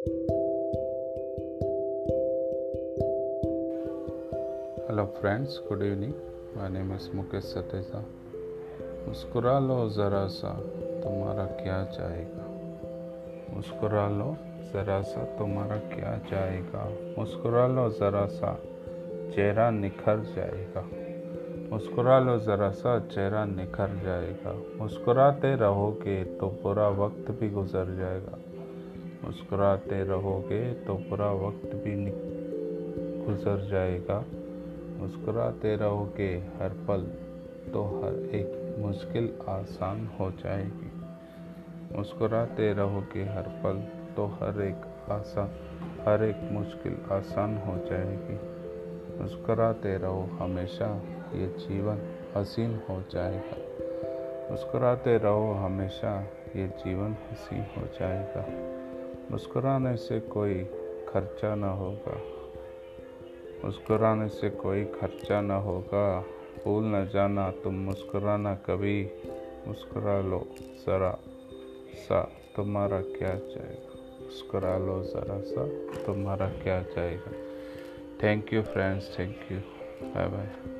Hello friends good evening my name is Mukesh Sateja मुस्कुरा लो ज़रा सा तुम्हारा क्या चाहेगा मुस्कुरा लो ज़रा सा तुम्हारा क्या चाहेगा मुस्कुरा लो ज़रा सा चेहरा निखर जाएगा। मुस्कुरा लो ज़रा सा चेहरा निखर जाएगा। मुस्कुराते रहोगे तो बुरा वक्त भी गुजर जाएगा। मुस्कुराते रहोगे तो बुरा वक्त भी गुजर जाएगा। मुस्कुराते रहोगे हर पल तो हर एक मुश्किल आसान हो जाएगी। मुस्कुराते रहोगे हर पल तो हर एक आसान हर एक मुश्किल आसान हो जाएगी। मुस्कुराते रहो हमेशा, ये जीवन हसीन हो जाएगा। मुस्कुराते रहो हमेशा, ये जीवन हसीन हो जाएगा। मुस्कुराने से कोई खर्चा न होगा। मुस्कुराने से कोई खर्चा न होगा। भूल न जाना, तुम मुस्कुराना कभी। मुस्कुरा लो ज़रा सा, तुम्हारा क्या जाएगा? मुस्कुरा लो ज़रा सा, तुम्हारा क्या जाएगा? Thank you friends thank you bye bye